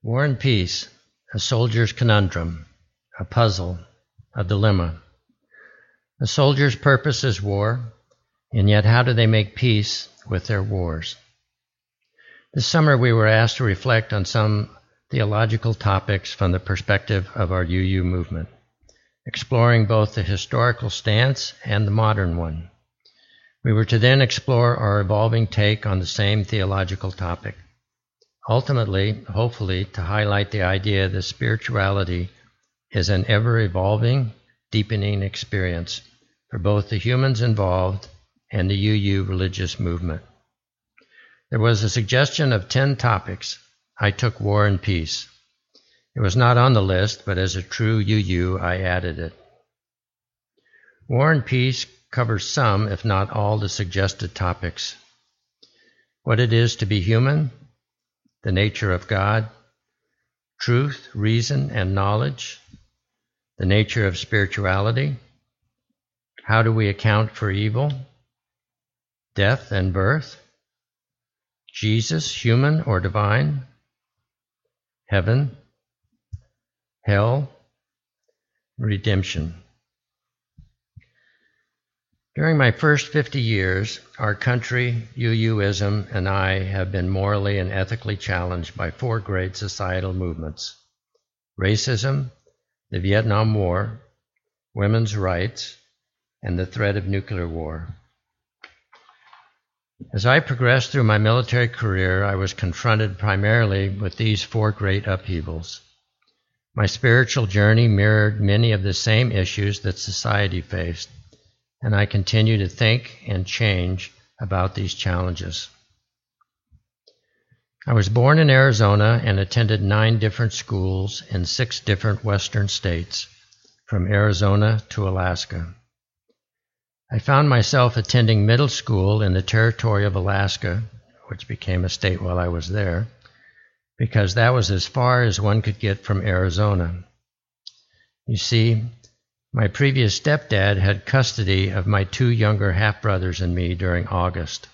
War and Peace, a soldier's conundrum, a puzzle, a dilemma. A soldier's purpose is war, and yet how do they make peace with their wars? This summer we were asked to reflect on some theological topics from the perspective of our UU movement, exploring both the historical stance and the modern one. We were to then explore our evolving take on the same theological topic. Ultimately, hopefully, to highlight the idea that spirituality is an ever evolving, deepening experience for both the humans involved and the UU religious movement. There was a suggestion of 10 topics. I took war and peace. It was not on the list, but as a true UU, I added it. War and peace covers some, if not all, the suggested topics. What it is to be human, the nature of God, truth, reason, and knowledge, the nature of spirituality, how do we account for evil, death and birth, Jesus, human or divine, heaven, hell, redemption. During my first 50 years, our country, UUism, and I have been morally and ethically challenged by four great societal movements racism, the Vietnam War, women's rights, and the threat of nuclear war. As I progressed through my military career, I was confronted primarily with these four great upheavals. My spiritual journey mirrored many of the same issues that society faced and I continue to think and change about these challenges. I was born in Arizona and attended nine different schools in six different western states, from Arizona to Alaska. I found myself attending middle school in the territory of Alaska, which became a state while I was there, because that was as far as one could get from Arizona. You see, my previous stepdad had custody of my two younger half brothers and me during August.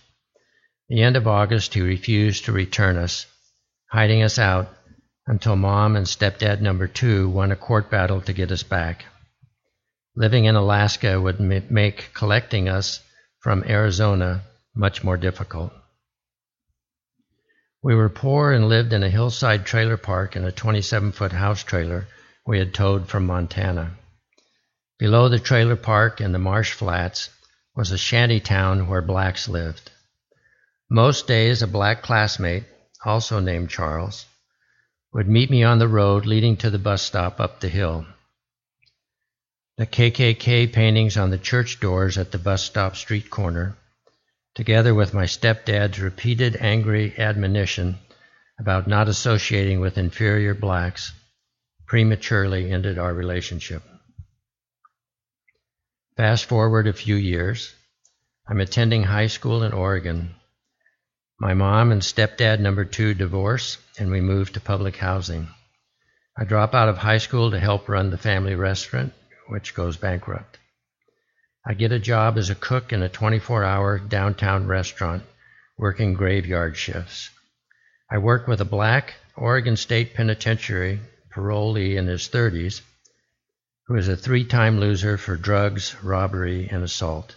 The end of August, he refused to return us, hiding us out until mom and stepdad number two won a court battle to get us back. Living in Alaska would make collecting us from Arizona much more difficult. We were poor and lived in a hillside trailer park in a 27 foot house trailer we had towed from Montana. Below the trailer park and the marsh flats was a shanty town where blacks lived. Most days, a black classmate, also named Charles, would meet me on the road leading to the bus stop up the hill. The KKK paintings on the church doors at the bus stop street corner, together with my stepdad's repeated angry admonition about not associating with inferior blacks, prematurely ended our relationship. Fast forward a few years. I'm attending high school in Oregon. My mom and stepdad number two divorce, and we move to public housing. I drop out of high school to help run the family restaurant, which goes bankrupt. I get a job as a cook in a 24 hour downtown restaurant, working graveyard shifts. I work with a black Oregon State Penitentiary parolee in his 30s who is a three time loser for drugs, robbery, and assault.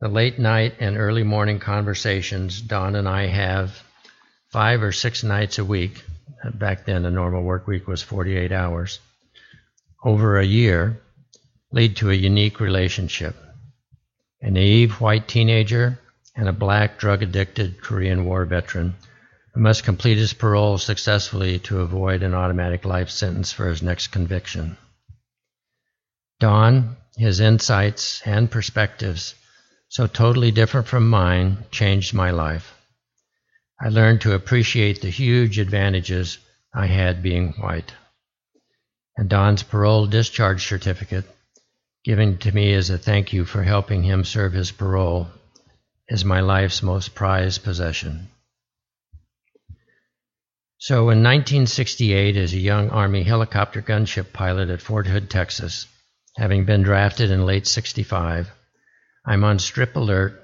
The late night and early morning conversations Don and I have five or six nights a week, back then a normal work week was 48 hours, over a year, lead to a unique relationship. A naive white teenager and a black drug addicted Korean War veteran must complete his parole successfully to avoid an automatic life sentence for his next conviction. Don, his insights and perspectives, so totally different from mine, changed my life. I learned to appreciate the huge advantages I had being white. And Don's parole discharge certificate, given to me as a thank you for helping him serve his parole, is my life's most prized possession. So in 1968, as a young Army helicopter gunship pilot at Fort Hood, Texas, having been drafted in late 65. I'm on strip alert,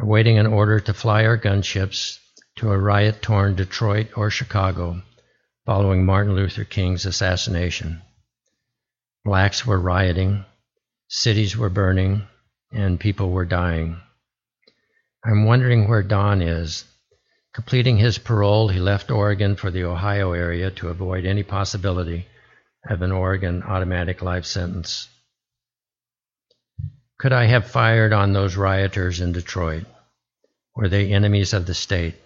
awaiting an order to fly our gunships to a riot torn Detroit or Chicago following Martin Luther King's assassination. Blacks were rioting, cities were burning, and people were dying. I'm wondering where Don is. Completing his parole, he left Oregon for the Ohio area to avoid any possibility of an Oregon automatic life sentence. Could I have fired on those rioters in Detroit? Were they enemies of the state?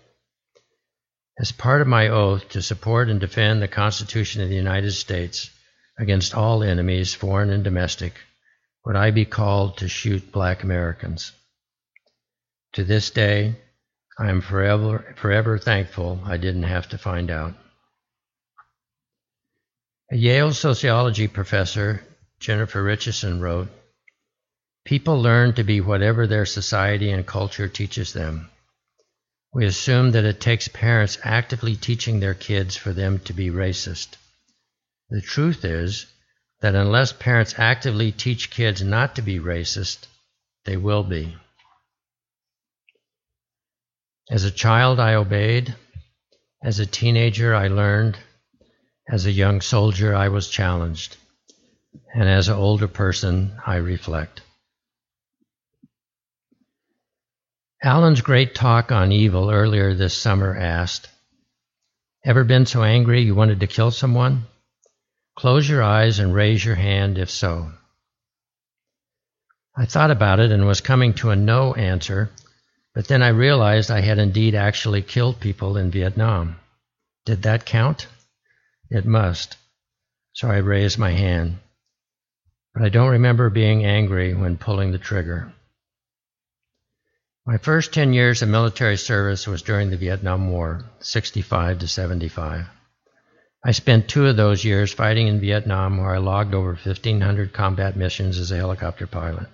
As part of my oath to support and defend the Constitution of the United States against all enemies, foreign and domestic, would I be called to shoot black Americans? To this day, I am forever, forever thankful I didn't have to find out. A Yale sociology professor, Jennifer Richardson, wrote People learn to be whatever their society and culture teaches them. We assume that it takes parents actively teaching their kids for them to be racist. The truth is that unless parents actively teach kids not to be racist, they will be. As a child, I obeyed. As a teenager, I learned. As a young soldier, I was challenged. And as an older person, I reflect. Alan's great talk on evil earlier this summer asked, Ever been so angry you wanted to kill someone? Close your eyes and raise your hand if so. I thought about it and was coming to a no answer, but then I realized I had indeed actually killed people in Vietnam. Did that count? It must. So I raised my hand. But I don't remember being angry when pulling the trigger. My first 10 years of military service was during the Vietnam War, 65 to 75. I spent two of those years fighting in Vietnam, where I logged over 1,500 combat missions as a helicopter pilot.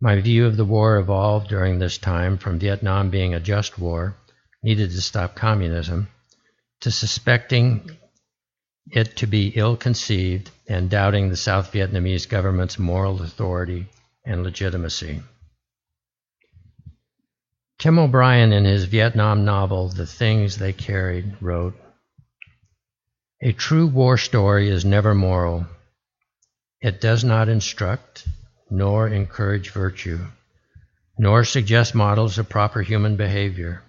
My view of the war evolved during this time from Vietnam being a just war, needed to stop communism, to suspecting it to be ill conceived and doubting the South Vietnamese government's moral authority and legitimacy. Tim O'Brien, in his Vietnam novel, The Things They Carried, wrote A true war story is never moral. It does not instruct, nor encourage virtue, nor suggest models of proper human behavior,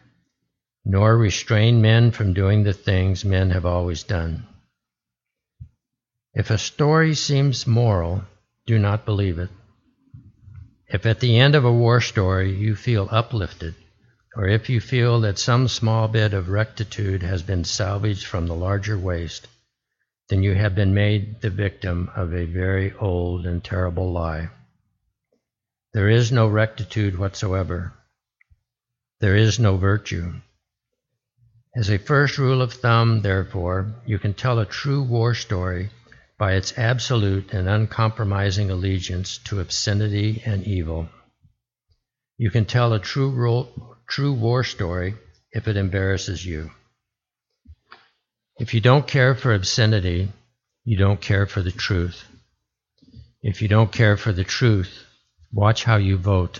nor restrain men from doing the things men have always done. If a story seems moral, do not believe it. If at the end of a war story you feel uplifted, or if you feel that some small bit of rectitude has been salvaged from the larger waste, then you have been made the victim of a very old and terrible lie. There is no rectitude whatsoever. There is no virtue. As a first rule of thumb, therefore, you can tell a true war story by its absolute and uncompromising allegiance to obscenity and evil. You can tell a true, true war story if it embarrasses you. If you don't care for obscenity, you don't care for the truth. If you don't care for the truth, watch how you vote.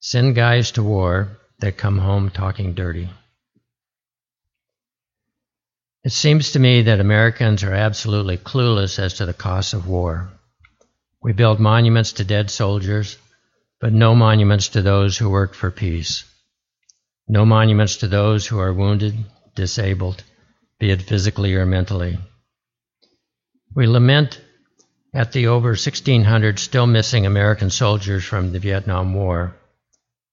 Send guys to war that come home talking dirty. It seems to me that Americans are absolutely clueless as to the costs of war. We build monuments to dead soldiers, but no monuments to those who worked for peace. No monuments to those who are wounded, disabled, be it physically or mentally. We lament at the over 1,600 still missing American soldiers from the Vietnam War,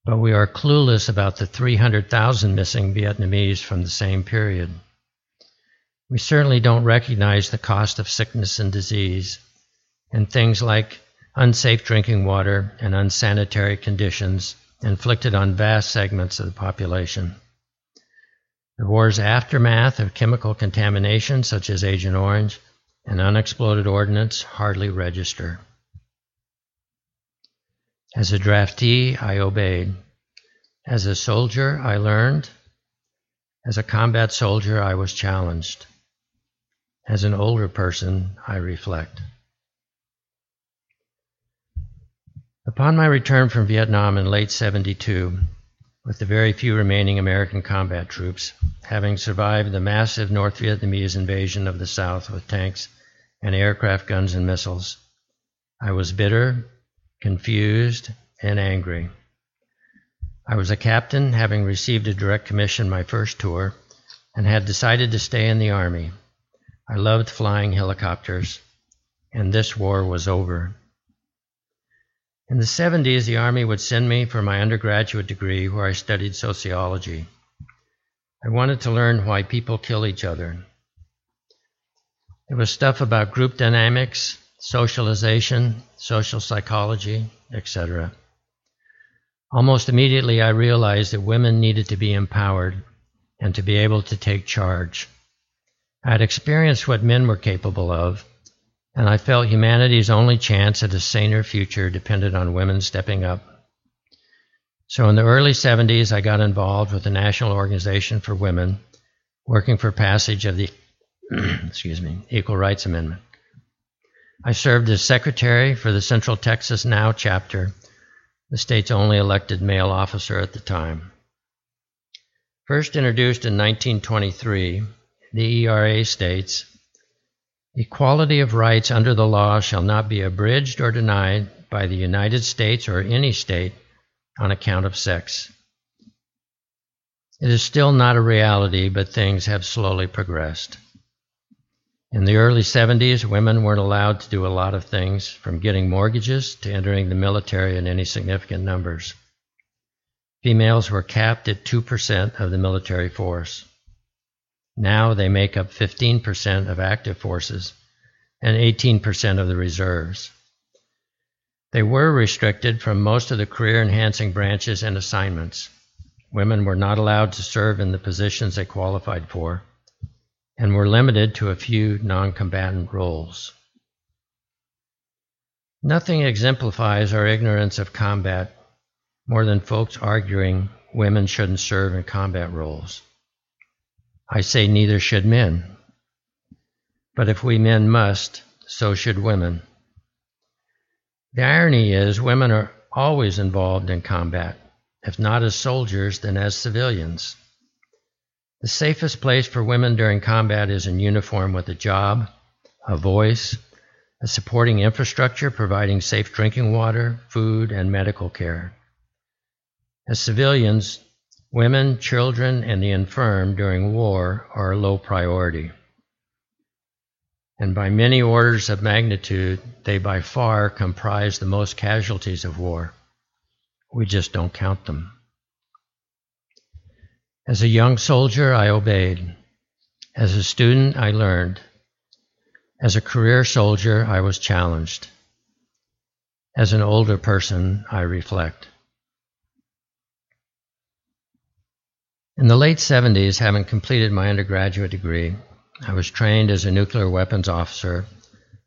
but we are clueless about the 300,000 missing Vietnamese from the same period. We certainly don't recognize the cost of sickness and disease, and things like unsafe drinking water and unsanitary conditions inflicted on vast segments of the population. The war's aftermath of chemical contamination, such as Agent Orange, and unexploded ordnance hardly register. As a draftee, I obeyed. As a soldier, I learned. As a combat soldier, I was challenged. As an older person, I reflect. Upon my return from Vietnam in late 72, with the very few remaining American combat troops, having survived the massive North Vietnamese invasion of the South with tanks and aircraft guns and missiles. I was bitter, confused, and angry. I was a captain, having received a direct commission my first tour, and had decided to stay in the Army. I loved flying helicopters, and this war was over. In the 70s, the Army would send me for my undergraduate degree where I studied sociology. I wanted to learn why people kill each other. It was stuff about group dynamics, socialization, social psychology, etc. Almost immediately, I realized that women needed to be empowered and to be able to take charge. I had experienced what men were capable of, and I felt humanity's only chance at a saner future depended on women stepping up. So in the early 70s, I got involved with the National Organization for Women, working for passage of the excuse me, Equal Rights Amendment. I served as secretary for the Central Texas Now chapter, the state's only elected male officer at the time. First introduced in 1923, the ERA states Equality of rights under the law shall not be abridged or denied by the United States or any state on account of sex. It is still not a reality, but things have slowly progressed. In the early 70s, women weren't allowed to do a lot of things, from getting mortgages to entering the military in any significant numbers. Females were capped at 2% of the military force. Now they make up 15% of active forces and 18% of the reserves. They were restricted from most of the career enhancing branches and assignments. Women were not allowed to serve in the positions they qualified for and were limited to a few non combatant roles. Nothing exemplifies our ignorance of combat more than folks arguing women shouldn't serve in combat roles. I say neither should men. But if we men must, so should women. The irony is, women are always involved in combat, if not as soldiers, then as civilians. The safest place for women during combat is in uniform with a job, a voice, a supporting infrastructure providing safe drinking water, food, and medical care. As civilians, Women, children, and the infirm during war are a low priority. And by many orders of magnitude, they by far comprise the most casualties of war. We just don't count them. As a young soldier, I obeyed. As a student, I learned. As a career soldier, I was challenged. As an older person, I reflect. In the late 70s, having completed my undergraduate degree, I was trained as a nuclear weapons officer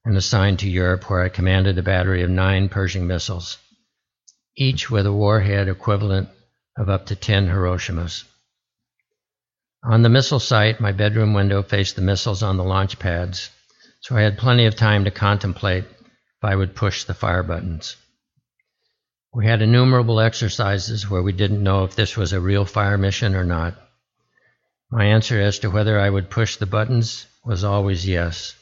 and assigned to Europe, where I commanded a battery of nine Pershing missiles, each with a warhead equivalent of up to 10 Hiroshimas. On the missile site, my bedroom window faced the missiles on the launch pads, so I had plenty of time to contemplate if I would push the fire buttons. We had innumerable exercises where we didn't know if this was a real fire mission or not. My answer as to whether I would push the buttons was always yes,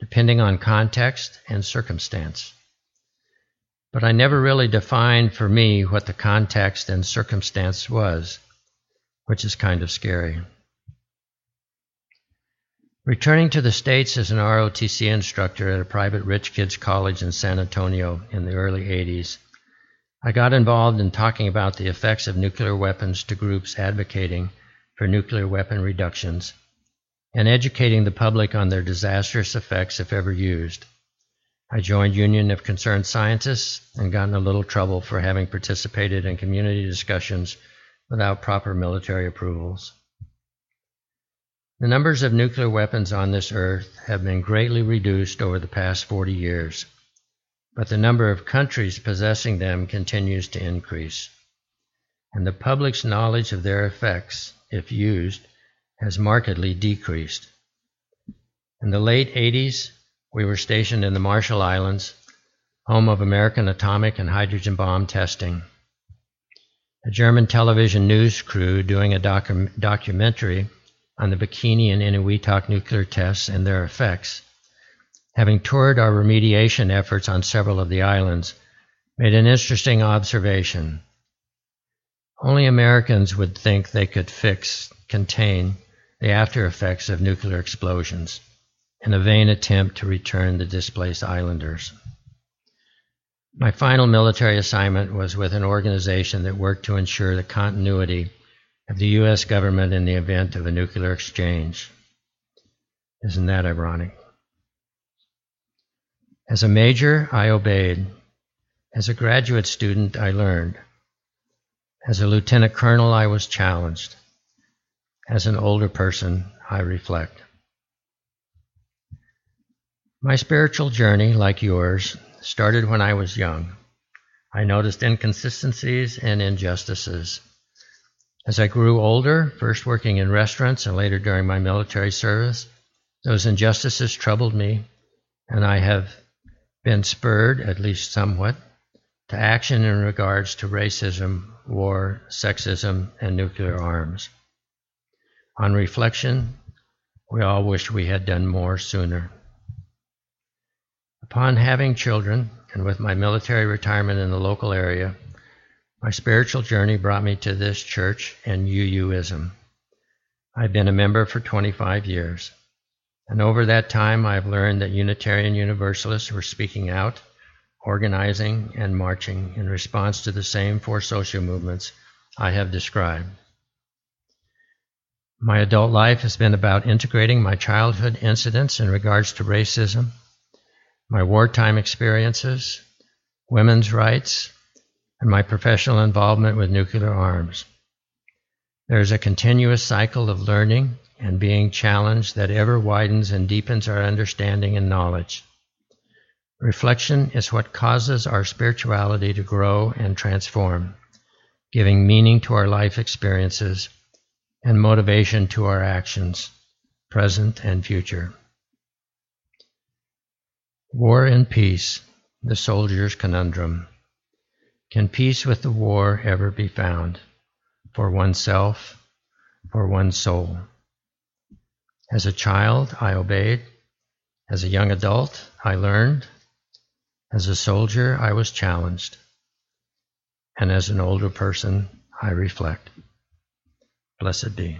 depending on context and circumstance. But I never really defined for me what the context and circumstance was, which is kind of scary. Returning to the States as an ROTC instructor at a private rich kids college in San Antonio in the early 80s, I got involved in talking about the effects of nuclear weapons to groups advocating for nuclear weapon reductions and educating the public on their disastrous effects if ever used. I joined Union of Concerned Scientists and got in a little trouble for having participated in community discussions without proper military approvals. The numbers of nuclear weapons on this earth have been greatly reduced over the past 40 years but the number of countries possessing them continues to increase. And the public's knowledge of their effects, if used, has markedly decreased. In the late 80s, we were stationed in the Marshall Islands, home of American atomic and hydrogen bomb testing. a German television news crew doing a docu- documentary on the Bikini and Enewetak nuclear tests and their effects, having toured our remediation efforts on several of the islands, made an interesting observation. Only Americans would think they could fix, contain the after effects of nuclear explosions in a vain attempt to return the displaced islanders. My final military assignment was with an organization that worked to ensure the continuity of the U.S. government in the event of a nuclear exchange. Isn't that ironic? As a major, I obeyed. As a graduate student, I learned. As a lieutenant colonel, I was challenged. As an older person, I reflect. My spiritual journey, like yours, started when I was young. I noticed inconsistencies and injustices. As I grew older, first working in restaurants and later during my military service, those injustices troubled me, and I have been spurred, at least somewhat, to action in regards to racism, war, sexism, and nuclear arms. On reflection, we all wish we had done more sooner. Upon having children, and with my military retirement in the local area, my spiritual journey brought me to this church and UUism. I've been a member for 25 years, and over that time I've learned that Unitarian Universalists were speaking out, organizing, and marching in response to the same four social movements I have described. My adult life has been about integrating my childhood incidents in regards to racism, my wartime experiences, women's rights, and my professional involvement with nuclear arms. There is a continuous cycle of learning and being challenged that ever widens and deepens our understanding and knowledge. Reflection is what causes our spirituality to grow and transform, giving meaning to our life experiences and motivation to our actions, present and future. War and Peace, the Soldier's Conundrum. Can peace with the war ever be found? For oneself, for one's soul. As a child, I obeyed. As a young adult, I learned. As a soldier, I was challenged. And as an older person, I reflect. Blessed be.